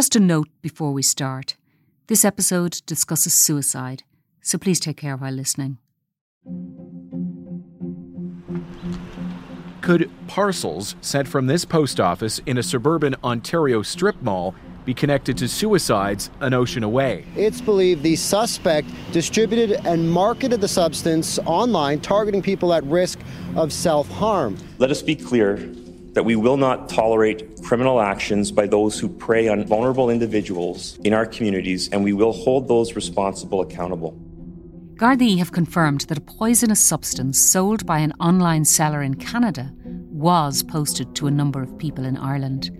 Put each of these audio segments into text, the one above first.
Just a note before we start this episode discusses suicide, so please take care while listening. Could parcels sent from this post office in a suburban Ontario strip mall be connected to suicides an ocean away? It's believed the suspect distributed and marketed the substance online, targeting people at risk of self harm. Let us be clear that we will not tolerate criminal actions by those who prey on vulnerable individuals in our communities, and we will hold those responsible accountable. Gardaí have confirmed that a poisonous substance sold by an online seller in Canada was posted to a number of people in Ireland.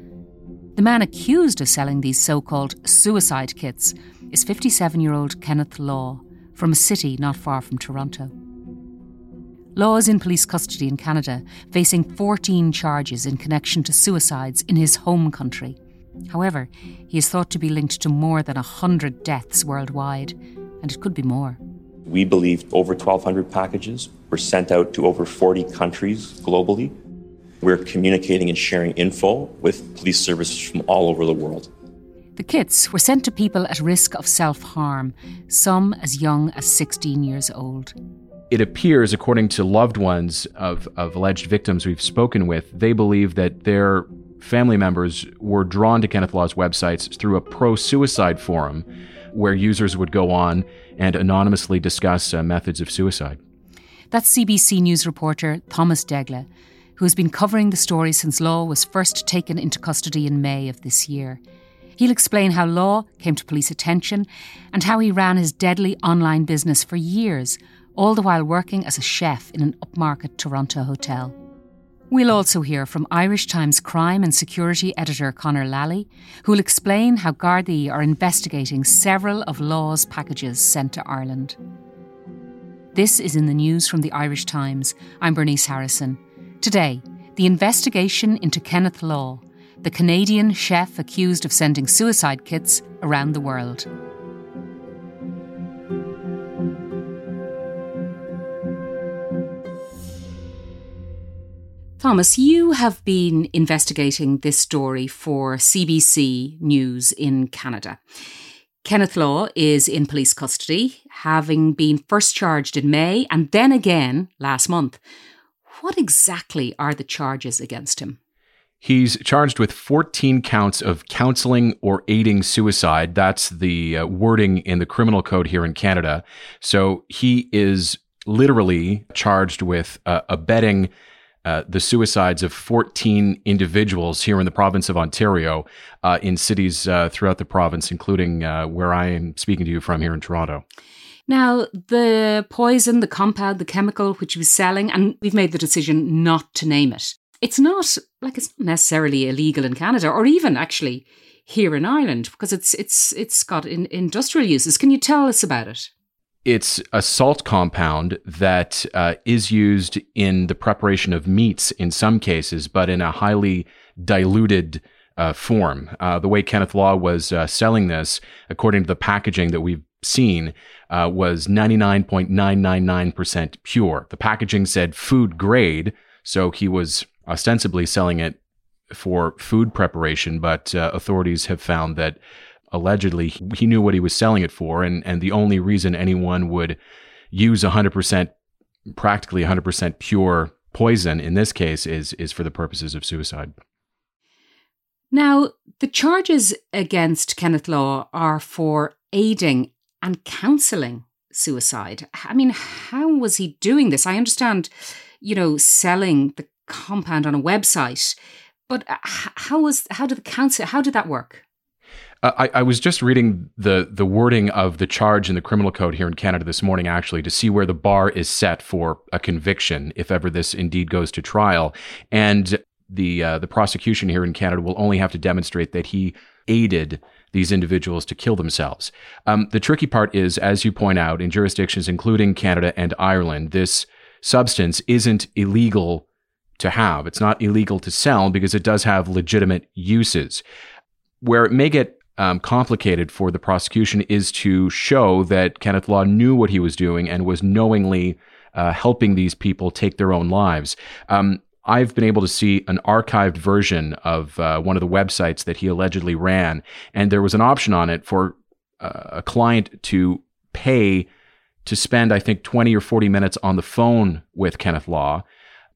The man accused of selling these so called suicide kits is 57 year old Kenneth Law from a city not far from Toronto. Law is in police custody in Canada, facing 14 charges in connection to suicides in his home country. However, he is thought to be linked to more than 100 deaths worldwide, and it could be more. We believe over 1,200 packages were sent out to over 40 countries globally. We're communicating and sharing info with police services from all over the world. The kits were sent to people at risk of self harm, some as young as 16 years old it appears, according to loved ones of, of alleged victims we've spoken with, they believe that their family members were drawn to Kenneth Law's websites through a pro suicide forum where users would go on and anonymously discuss uh, methods of suicide. That's CBC News reporter Thomas Daigle, who has been covering the story since Law was first taken into custody in May of this year. He'll explain how Law came to police attention and how he ran his deadly online business for years all the while working as a chef in an upmarket Toronto hotel. We'll also hear from Irish Times crime and security editor Conor Lally, who'll explain how Gardaí are investigating several of Law's packages sent to Ireland. This is in the news from the Irish Times. I'm Bernice Harrison. Today, the investigation into Kenneth Law, the Canadian chef accused of sending suicide kits around the world. Thomas, you have been investigating this story for CBC News in Canada. Kenneth Law is in police custody, having been first charged in May and then again last month. What exactly are the charges against him? He's charged with 14 counts of counseling or aiding suicide. That's the uh, wording in the criminal code here in Canada. So he is literally charged with uh, abetting uh, the suicides of 14 individuals here in the province of Ontario, uh, in cities uh, throughout the province, including uh, where I am speaking to you from here in Toronto. Now, the poison, the compound, the chemical which he was selling, and we've made the decision not to name it. It's not like it's not necessarily illegal in Canada, or even actually here in Ireland, because it's it's it's got in, industrial uses. Can you tell us about it? It's a salt compound that uh, is used in the preparation of meats in some cases, but in a highly diluted uh, form. Uh, the way Kenneth Law was uh, selling this, according to the packaging that we've seen, uh, was 99.999% pure. The packaging said food grade, so he was ostensibly selling it for food preparation, but uh, authorities have found that allegedly he knew what he was selling it for and and the only reason anyone would use 100% practically 100% pure poison in this case is is for the purposes of suicide Now, the charges against Kenneth Law are for aiding and counselling suicide. I mean, how was he doing this? I understand, you know, selling the compound on a website, but uh, how was how did the counsel how did that work? Uh, I, I, was just reading the the wording of the charge in the criminal code here in Canada this morning, actually, to see where the bar is set for a conviction, if ever this indeed goes to trial. And the uh, the prosecution here in Canada will only have to demonstrate that he aided these individuals to kill themselves. Um, the tricky part is, as you point out, in jurisdictions including Canada and Ireland, this substance isn't illegal to have. It's not illegal to sell because it does have legitimate uses. Where it may get um, complicated for the prosecution is to show that Kenneth Law knew what he was doing and was knowingly uh, helping these people take their own lives. Um, I've been able to see an archived version of uh, one of the websites that he allegedly ran, and there was an option on it for uh, a client to pay to spend, I think, 20 or 40 minutes on the phone with Kenneth Law.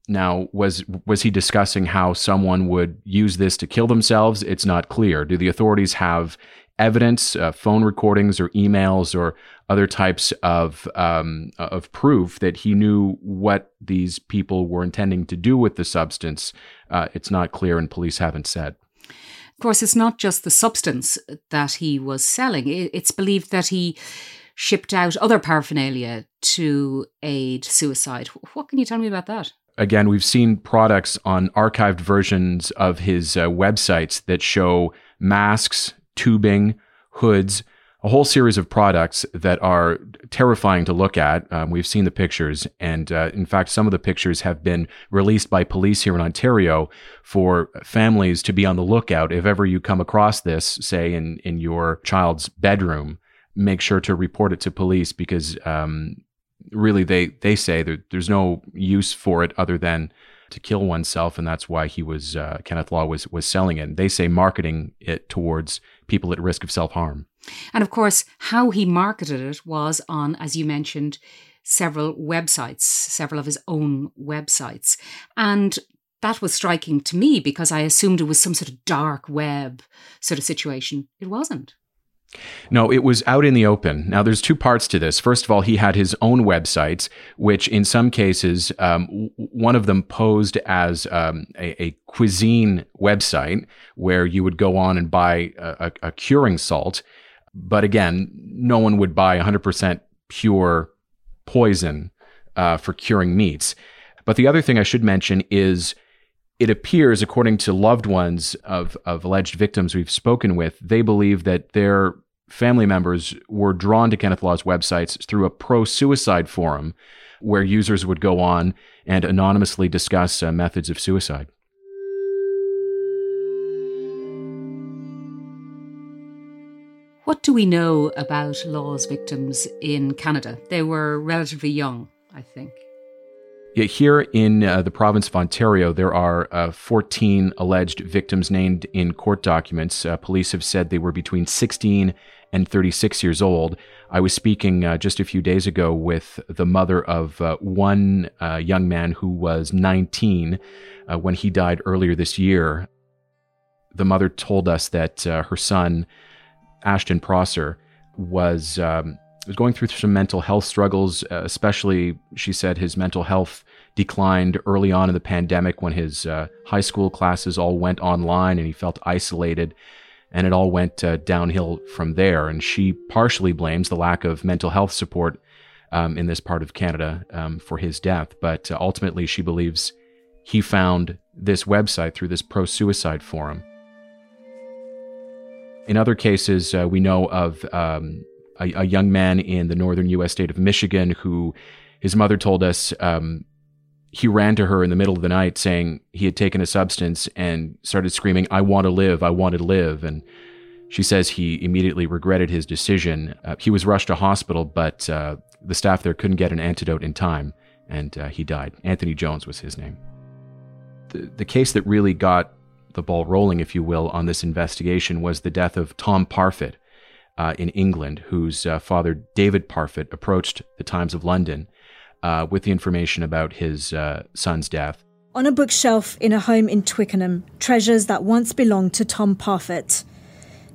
Now, was was he discussing how someone would use this to kill themselves? It's not clear. Do the authorities have evidence, uh, phone recordings or emails or other types of um, of proof that he knew what these people were intending to do with the substance? Uh, it's not clear, and police haven't said. Of course, it's not just the substance that he was selling. It's believed that he shipped out other paraphernalia to aid suicide. What can you tell me about that? Again, we've seen products on archived versions of his uh, websites that show masks, tubing, hoods, a whole series of products that are terrifying to look at. Um, we've seen the pictures, and uh, in fact, some of the pictures have been released by police here in Ontario for families to be on the lookout. If ever you come across this, say in in your child's bedroom, make sure to report it to police because um, really they they say that there's no use for it other than to kill oneself, and that's why he was uh, Kenneth Law was was selling it. They say marketing it towards people at risk of self harm. And of course, how he marketed it was on, as you mentioned, several websites, several of his own websites, and that was striking to me because I assumed it was some sort of dark web sort of situation. It wasn't. No, it was out in the open. Now, there's two parts to this. First of all, he had his own websites, which in some cases, um, one of them posed as um, a, a, cuisine website where you would go on and buy a, a, a curing salt. But again, no one would buy 100% pure poison uh, for curing meats. But the other thing I should mention is it appears, according to loved ones of, of alleged victims we've spoken with, they believe that their family members were drawn to Kenneth Law's websites through a pro suicide forum where users would go on and anonymously discuss uh, methods of suicide. What do we know about Law's victims in Canada? They were relatively young, I think. Yet here in uh, the province of Ontario, there are uh, 14 alleged victims named in court documents. Uh, police have said they were between 16 and 36 years old. I was speaking uh, just a few days ago with the mother of uh, one uh, young man who was 19 when he died earlier this year. The mother told us that her son, Ashton Prosser, was. Um, was going through some mental health struggles, especially, she said, his mental health declined early on in the pandemic when his uh, high school classes all went online and he felt isolated. And it all went uh, downhill from there. And she partially blames the lack of mental health support um, in this part of Canada um, for his death. But uh, ultimately, she believes he found this website through this pro suicide forum. In other cases, uh, we know of um, a, a, young man in the northern U.S. state of Michigan who his mother told us um, he ran to her in the middle of the night saying he had taken a substance and started screaming, I want to live, I want to live. And she says he immediately regretted his decision. Uh, he was rushed to hospital, but uh, the staff there couldn't get an antidote in time, and uh, he died. Anthony Jones was his name. The, the case that really got the ball rolling, if you will, on this investigation was the death of Tom Parfitt, uh, in England, whose uh, father, David Parfitt, approached the Times of London uh, with the information about his uh, son's death. On a bookshelf in a home in Twickenham, treasures that once belonged to Tom Parfitt.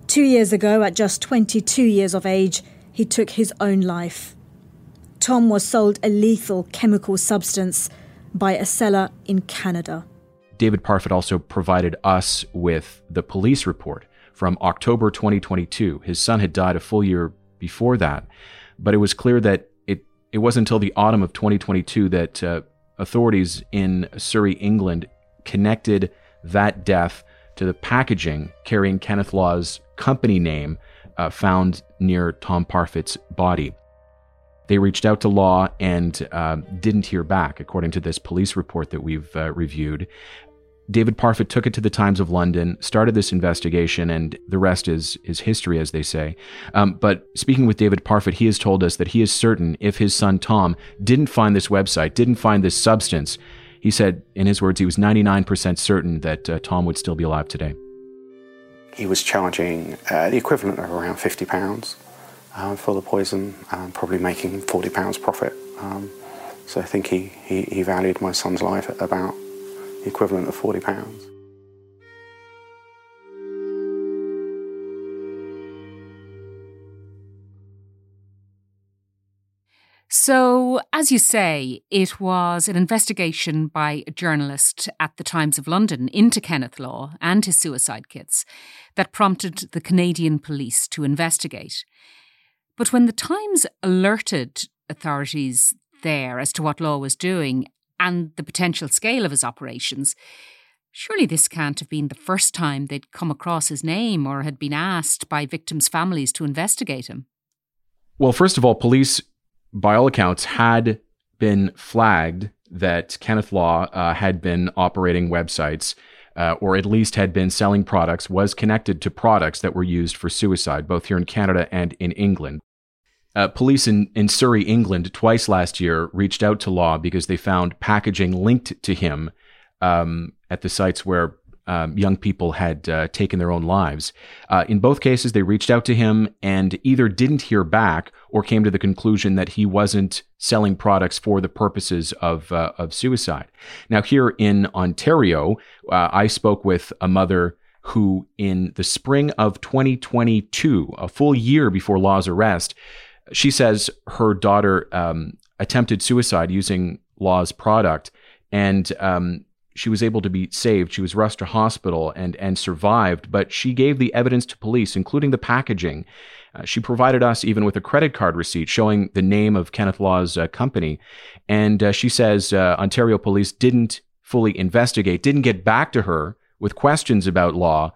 Two years ago, at just 22 years of age, he took his own life. Tom was sold a lethal chemical substance by a seller in Canada. David Parfitt also provided us with the police report from October 2022. His son had died a full year before that, but it was clear that it, wasn't until the autumn of 2022 that uh, authorities in Surrey, England, connected that death to the packaging carrying Kenneth Law's company name uh, found near Tom Parfitt's body. They reached out to Law and uh, didn't hear back, according to this police report that we've uh, reviewed. David Parfitt took it to the Times of London, started this investigation, and the rest is is history, as they say. Um, but speaking with David Parfitt, he has told us that he is certain if his son Tom didn't find this website, didn't find this substance, he said, in his words, he was 99% certain that uh, Tom would still be alive today. He was charging uh, the equivalent of around £50 uh, for the poison, um, probably making £40 profit. Um, so I think he, he, he valued my son's life at about equivalent of £40. So, as you say, it was an investigation by a journalist at the Times of London into Kenneth Law and his suicide kits that prompted the Canadian police to investigate. But when the Times alerted authorities there as to what Law was doing and the potential scale of his operations, surely this can't have been the first time they'd come across his name or had been asked by victims' families to investigate him. Well, first of all, police, by all accounts, had been flagged that Kenneth Law uh, had been operating websites. Uh, or at least had been selling products, was connected to products that were used for suicide, both here in Canada and in England. Uh, police in, in Surrey, England, twice last year reached out to Law because they found packaging linked to him um, at the sites where um, young people had uh, taken their own lives. Uh, in both cases, they reached out to him and either didn't hear back or came to the conclusion that he wasn't selling products for the purposes of uh, of suicide. Now, here in Ontario, uh, I spoke with a mother who, in the spring of 2022, a full year before Law's arrest, she says her daughter um, attempted suicide using Law's product, and um, she was able to be saved. She was rushed to hospital and and survived, but she gave the evidence to police, including the packaging. Uh, she provided us even with a credit card receipt showing the name of Kenneth Law's uh, company, and uh, she says uh, Ontario police didn't fully investigate, didn't get back to her with questions about Law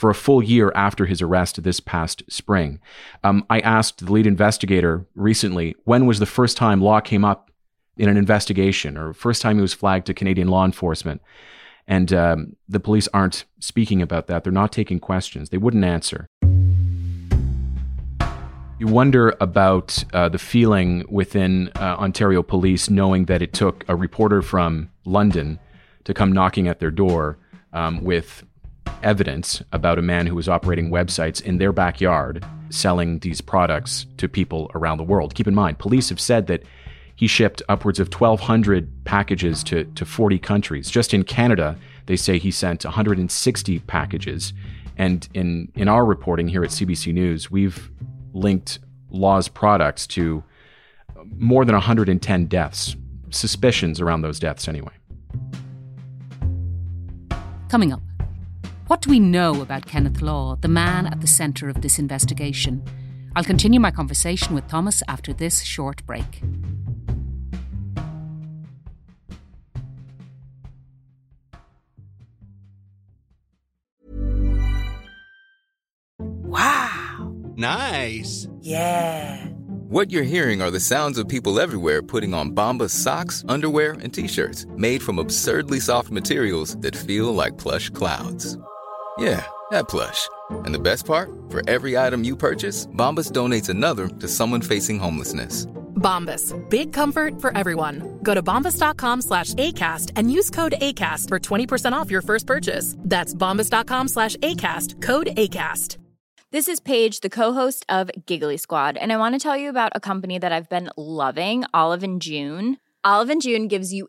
for a full year after his arrest this past spring. Um, I asked the lead investigator recently when was the first time Law came up in an investigation or first time he was flagged to Canadian law enforcement. And um, the police aren't speaking about that. They're not taking questions. They wouldn't answer. You wonder about uh, the feeling within uh, Ontario police knowing that it took a reporter from London to come knocking at their door um, with evidence about a man who was operating websites in their backyard selling these products to people around the world. Keep in mind, police have said that he shipped upwards of 1,200 packages to, to 40 countries. Just in Canada, they say he sent 160 packages. And in, in our reporting here at CBC News, we've linked Law's products to more than 110 deaths, suspicions around those deaths anyway. Coming up. What do we know about Kenneth Law, the man at the centre of this investigation? I'll continue my conversation with Thomas after this short break. Wow! Nice! Yeah! What you're hearing are the sounds of people everywhere putting on Bombas socks, underwear, and t shirts made from absurdly soft materials that feel like plush clouds. Yeah, that plush. And the best part, for every item you purchase, Bombas donates another to someone facing homelessness. Bombas, big comfort for everyone. Go to bombas.com slash ACAST and use code ACAST for 20% off your first purchase. That's bombas.com slash ACAST, code ACAST. This is Paige, the co-host of Giggly Squad, and I want to tell you about a company that I've been loving, Olive and June. Olive and June gives you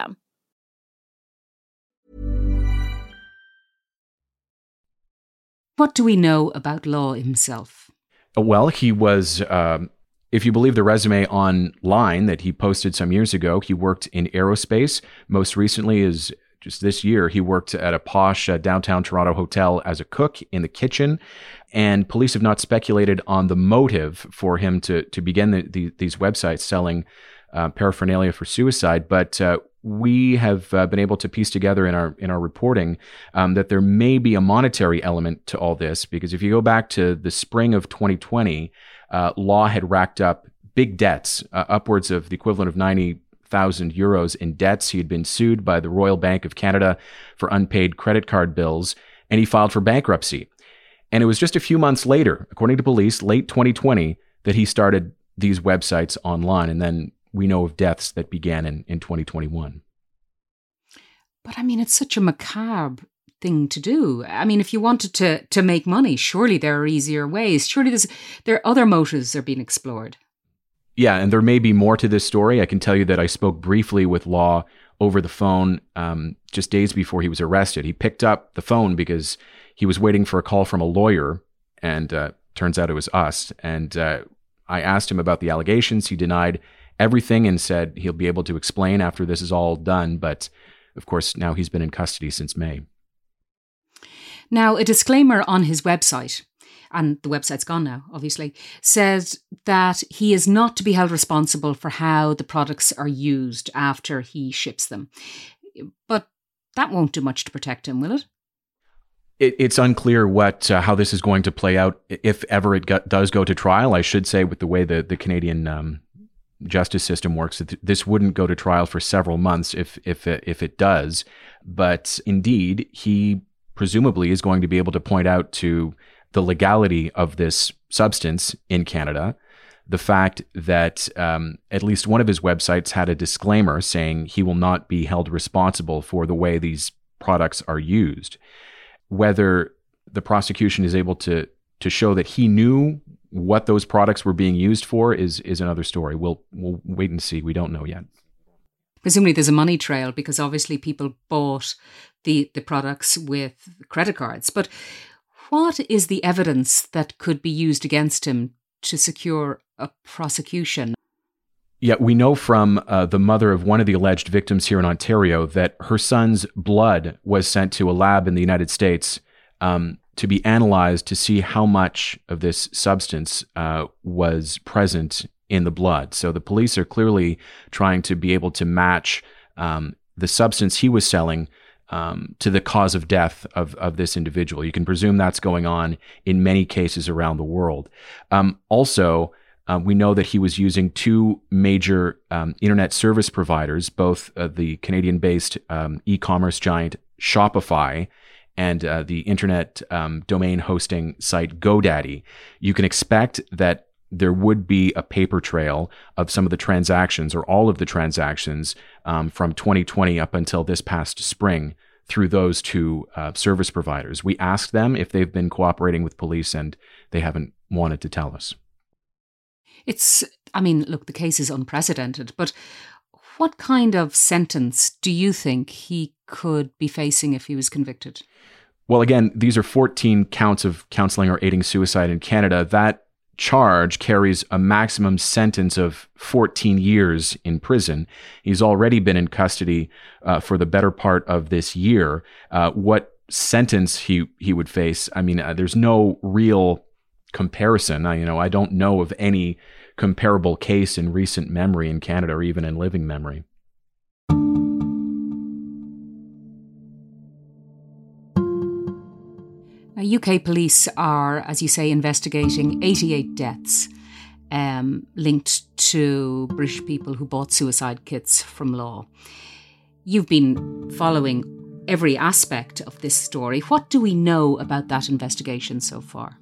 What do we know about Law himself? Well, he was, um, if you believe the resume online that he posted some years ago, he worked in aerospace. Most recently, is just this year, he worked at a posh uh, downtown Toronto hotel as a cook in the kitchen. And police have not speculated on the motive for him to to begin the, the, these websites selling uh, paraphernalia for suicide, but uh, we have uh, been able to piece together in our in our reporting um, that there may be a monetary element to all this because if you go back to the spring of 2020, uh, Law had racked up big debts, uh, upwards of the equivalent of 90,000 euros in debts. He had been sued by the Royal Bank of Canada for unpaid credit card bills, and he filed for bankruptcy. And it was just a few months later, according to police, late 2020, that he started these websites online, and then we know of deaths that began in, in 2021. But I mean, it's such a macabre thing to do. I mean, if you wanted to to make money, surely there are easier ways. Surely there's there are other motives that are being explored. Yeah, and there may be more to this story. I can tell you that I spoke briefly with Law over the phone um, just days before he was arrested. He picked up the phone because he was waiting for a call from a lawyer, and uh, turns out it was us. And uh, I asked him about the allegations. He denied everything and said he'll be able to explain after this is all done. But of course, now he's been in custody since May. Now, a disclaimer on his website, and the website's gone now, obviously, says that he is not to be held responsible for how the products are used after he ships them. But that won't do much to protect him, will it? it, it's unclear what uh, how this is going to play out if ever it got, does go to trial. I should say, with the way the the Canadian um, justice system works, this wouldn't go to trial for several months if if if it does. But indeed, he presumably is going to be able to point out to the legality of this substance in Canada. The fact that um, at least one of his websites had a disclaimer saying he will not be held responsible for the way these products are used. Whether the prosecution is able to to show that he knew what those products were being used for is is another story. We'll we'll wait and see. We don't know yet. Presumably, there's a money trail because obviously people bought the the products with credit cards. But what is the evidence that could be used against him to secure a prosecution? Yeah, we know from uh, the mother of one of the alleged victims here in Ontario that her son's blood was sent to a lab in the United States um, to be analyzed to see how much of this substance uh, was present in the blood. So the police are clearly trying to be able to match um, the substance he was selling um, to the cause of death of, of this individual. You can presume that's going on in many cases around the world. Um, also, uh, we know that he was using two major um, internet service providers, both uh, the Canadian based um, e commerce giant Shopify and uh, the internet um, domain hosting site GoDaddy, you can expect that there would be a paper trail of some of the transactions or all of the transactions um, from 2020 up until this past spring through those two uh, service providers. We asked them if they've been cooperating with police, and they haven't wanted to tell us. It's, I mean, look, the case is unprecedented, but what kind of sentence do you think he could be facing if he was convicted? Well, again, these are 14 counts of counseling or aiding suicide in Canada. That charge carries a maximum sentence of 14 years in prison. He's already been in custody uh, for the better part of this year. Uh, what sentence he he would face? I mean, uh, there's no real comparison. I, you know, I don't know of any comparable case in recent memory in Canada or even in living memory. UK police are, as you say, investigating 88 deaths um, linked to British people who bought suicide kits from Law. You've been following every aspect of this story. What do we know about that investigation so far?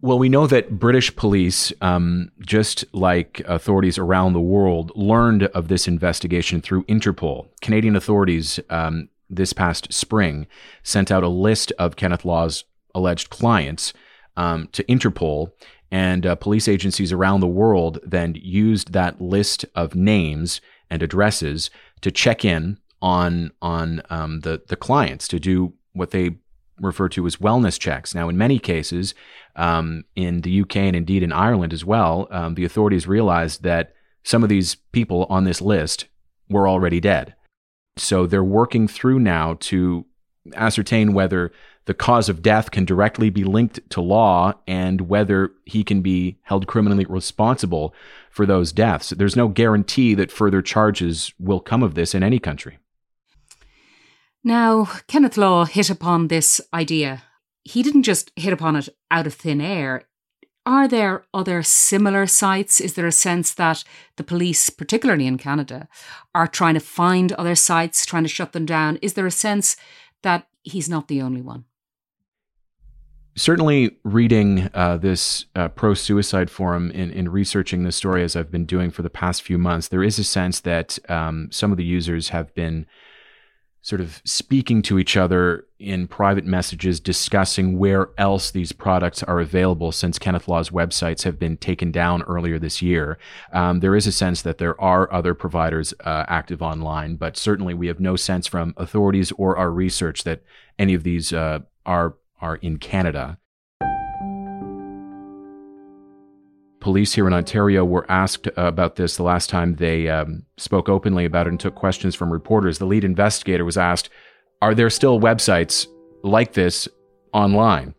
Well, we know that British police, um, just like authorities around the world, learned of this investigation through Interpol. Canadian authorities um, this past spring sent out a list of Kenneth Law's alleged clients um, to Interpol, and uh, police agencies around the world then used that list of names and addresses to check in on on um, the the clients to do what they refer to as wellness checks. Now, in many cases, um, in the UK and indeed in Ireland as well, um, the authorities realized that some of these people on this list were already dead. So they're working through now to ascertain whether the cause of death can directly be linked to Law and whether he can be held criminally responsible for those deaths. There's no guarantee that further charges will come of this in any country. Now, Kenneth Law hit upon this idea. He didn't just hit upon it out of thin air. Are there other similar sites? Is there a sense that the police, particularly in Canada, are trying to find other sites, trying to shut them down? Is there a sense that he's not the only one? certainly reading uh, this uh, pro suicide forum in, in researching this story as I've been doing for the past few months, there is a sense that um, some of the users have been sort of speaking to each other in private messages discussing where else these products are available since Kenneth Law's websites have been taken down earlier this year. Um, there is a sense that there are other providers uh, active online, but certainly we have no sense from authorities or our research that any of these uh, are are in Canada. Police here in Ontario were asked uh, about this the last time they um, spoke openly about it and took questions from reporters. The lead investigator was asked, Are there still websites like this online?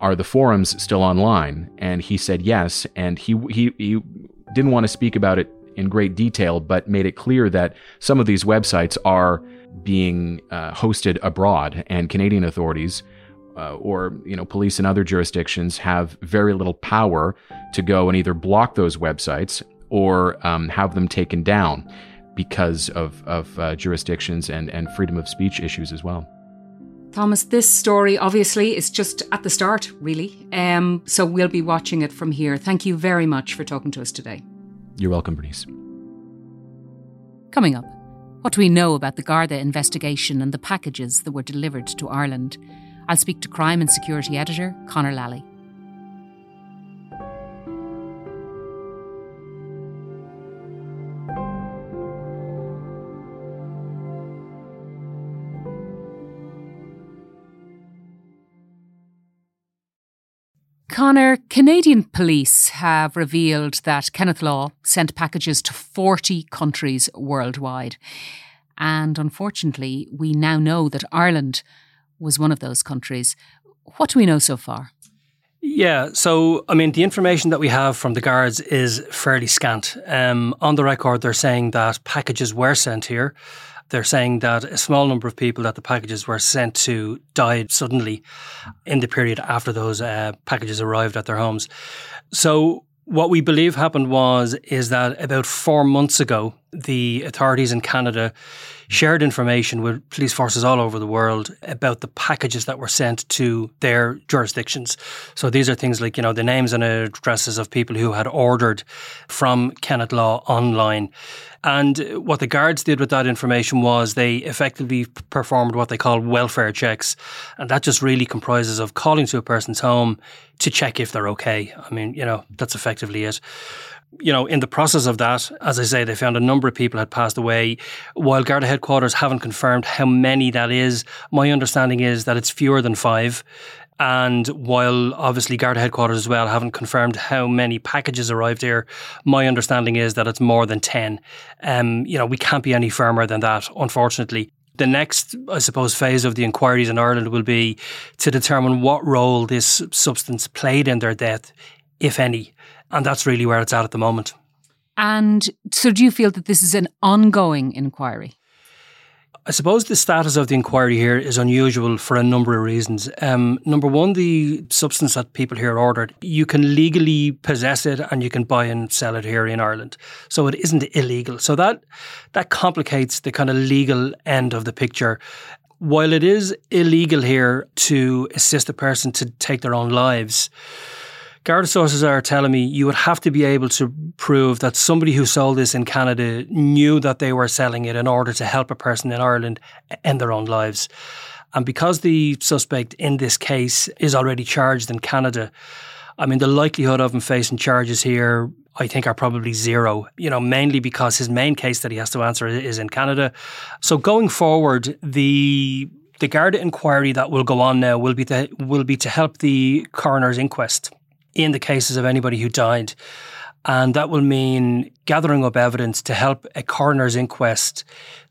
Are the forums still online? And he said yes. And he, he, he didn't want to speak about it in great detail, but made it clear that some of these websites are being uh, hosted abroad, and Canadian authorities uh, or you know police in other jurisdictions have very little power to go and either block those websites or um, have them taken down because of, of uh, jurisdictions and, and freedom of speech issues as well. Thomas, this story obviously is just at the start, really. Um, so we'll be watching it from here. Thank you very much for talking to us today. You're welcome, Bernice. Coming up, what do we know about the Garda investigation and the packages that were delivered to Ireland? I'll speak to crime and security editor Conor Lally. Conor, Canadian police have revealed that Kenneth Law sent packages to 40 countries worldwide. And unfortunately, we now know that Ireland was one of those countries. What do we know so far? Yeah, so I mean, the information that we have from the guards is fairly scant. Um, on the record, they're saying that packages were sent here. They're saying that a small number of people that the packages were sent to died suddenly in the period after those uh, packages arrived at their homes. So what we believe happened was is that about four months ago, the authorities in Canada shared information with police forces all over the world about the packages that were sent to their jurisdictions. So these are things like, you know, the names and addresses of people who had ordered from Kenneth Law online. And what the guards did with that information was they effectively performed what they call welfare checks. And that just really comprises of calling to a person's home to check if they're okay. I mean, you know, that's effectively it you know, in the process of that, as I say, they found a number of people had passed away. While Garda headquarters haven't confirmed how many that is, my understanding is that it's fewer than five. And while obviously Garda headquarters as well haven't confirmed how many packages arrived here, my understanding is that it's more than 10. Um, you know, we can't be any firmer than that, unfortunately. The next, I suppose, phase of the inquiries in Ireland will be to determine what role this substance played in their death, if any. And that's really where it's at at the moment. And so, do you feel that this is an ongoing inquiry? I suppose the status of the inquiry here is unusual for a number of reasons. Um, number one, the substance that people here ordered, you can legally possess it and you can buy and sell it here in Ireland. So it isn't illegal. So that that complicates the kind of legal end of the picture. While it is illegal here to assist a person to take their own lives, Garda sources are telling me you would have to be able to prove that somebody who sold this in Canada knew that they were selling it in order to help a person in Ireland end their own lives. And because the suspect in this case is already charged in Canada, I mean, the likelihood of him facing charges here, I think, are probably zero, you know, mainly because his main case that he has to answer is in Canada. So going forward, the the Garda inquiry that will go on now will be to, will be to help the coroner's inquest in the cases of anybody who died. And that will mean gathering up evidence to help a coroner's inquest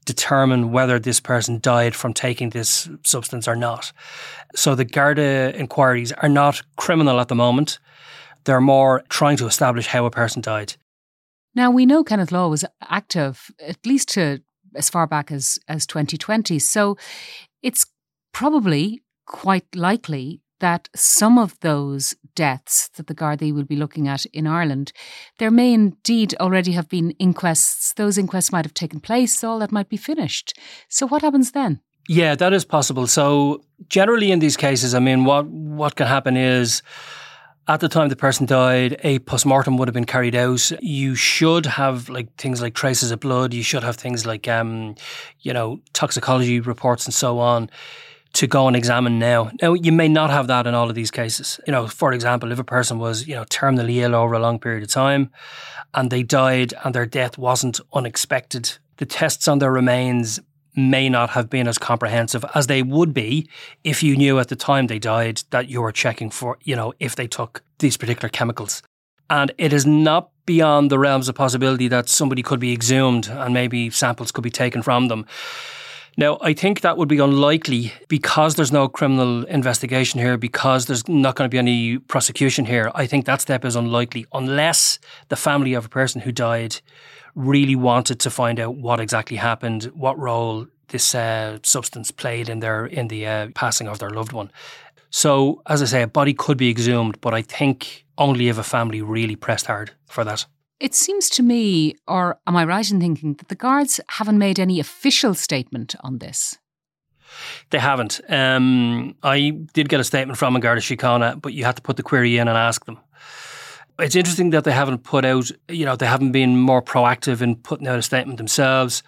determine whether this person died from taking this substance or not. So the Garda inquiries are not criminal at the moment. They're more trying to establish how a person died. Now, we know Kenneth Law was active at least to as far back as, as 2020. So it's probably quite likely that some of those deaths that the Gardaí will be looking at in Ireland, there may indeed already have been inquests. Those inquests might have taken place, all that might be finished. So what happens then? Yeah, that is possible. So generally in these cases, I mean, what what can happen is at the time the person died, a postmortem would have been carried out. You should have like things like traces of blood. You should have things like, um, you know, toxicology reports and so on to go and examine now. Now, you may not have that in all of these cases. You know, for example, if a person was, you know, terminally ill over a long period of time and they died and their death wasn't unexpected, the tests on their remains may not have been as comprehensive as they would be if you knew at the time they died that you were checking for, you know, if they took these particular chemicals. And it is not beyond the realms of possibility that somebody could be exhumed and maybe samples could be taken from them. Now, I think that would be unlikely because there's no criminal investigation here, because there's not going to be any prosecution here. I think that step is unlikely unless the family of a person who died really wanted to find out what exactly happened, what role this uh, substance played in their in the uh, passing of their loved one. So, as I say, a body could be exhumed, but I think only if a family really pressed hard for that. It seems to me, or am I right in thinking, that the guards haven't made any official statement on this? They haven't. Um, I did get a statement from a Garda Síochána, but you have to put the query in and ask them. It's interesting that they haven't put out, you know, they haven't been more proactive in putting out a statement themselves.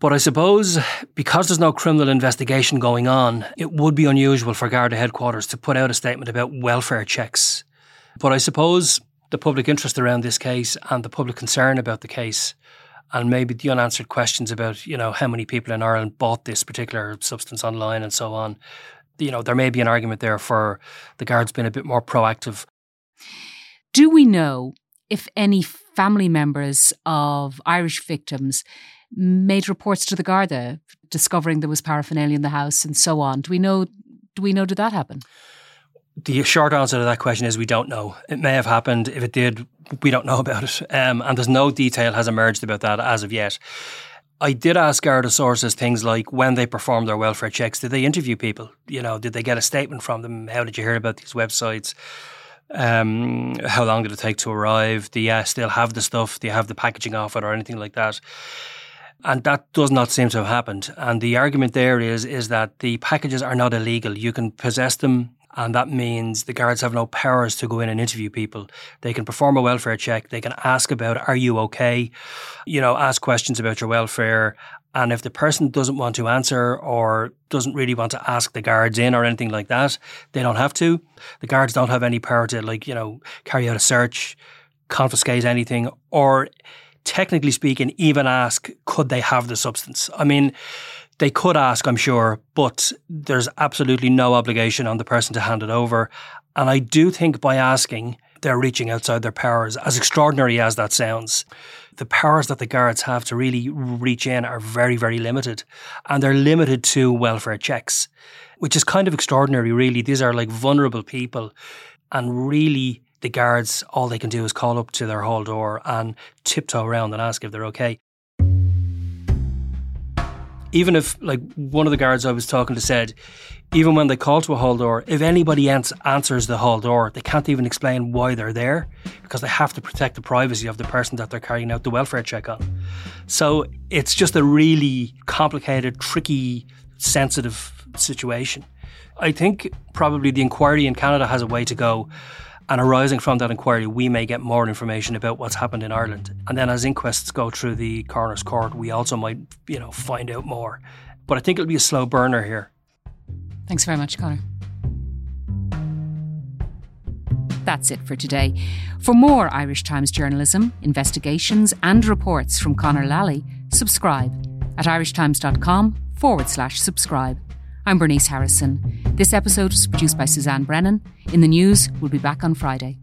But I suppose because there's no criminal investigation going on, it would be unusual for Garda headquarters to put out a statement about welfare checks. But I suppose the public interest around this case and the public concern about the case. And maybe the unanswered questions about you know how many people in Ireland bought this particular substance online and so on. You know there may be an argument there for the guards being a bit more proactive. Do we know if any family members of Irish victims made reports to the Garda discovering there was paraphernalia in the house and so on? Do we know do we know did that happen the short answer to that question is we don't know. It may have happened. If it did, we don't know about it. Um, and there's no detail has emerged about that as of yet. I did ask Garda sources things like when they perform their welfare checks, did they interview people? You know, did they get a statement from them? How did you hear about these websites? Um, how long did it take to arrive? Do you still have the stuff? Do you have the packaging off it or anything like that? And that does not seem to have happened. And the argument there is is that the packages are not illegal. You can possess them and that means the guards have no powers to go in and interview people. They can perform a welfare check. They can ask about, are you okay? You know, ask questions about your welfare. And if the person doesn't want to answer or doesn't really want to ask the guards in or anything like that, they don't have to. The guards don't have any power to, like, you know, carry out a search, confiscate anything, or technically speaking, even ask, could they have the substance? I mean, they could ask, I'm sure, but there's absolutely no obligation on the person to hand it over. And I do think by asking, they're reaching outside their powers, as extraordinary as that sounds. The powers that the guards have to really reach in are very, very limited. And they're limited to welfare checks, which is kind of extraordinary, really. These are like vulnerable people. And really, the guards, all they can do is call up to their hall door and tiptoe around and ask if they're okay. Even if like one of the guards I was talking to said, even when they call to a hall door, if anybody else answers the hall door, they can't even explain why they're there because they have to protect the privacy of the person that they're carrying out the welfare check on. So it's just a really complicated, tricky, sensitive situation. I think probably the inquiry in Canada has a way to go. And arising from that inquiry, we may get more information about what's happened in Ireland. And then as inquests go through the coroner's court, we also might, you know, find out more. But I think it'll be a slow burner here. Thanks very much, Conor. That's it for today. For more Irish Times journalism, investigations, and reports from Conor Lally, subscribe at irishtimes.com forward slash subscribe. I'm Bernice Harrison. This episode was produced by Suzanne Brennan. In the news, we'll be back on Friday.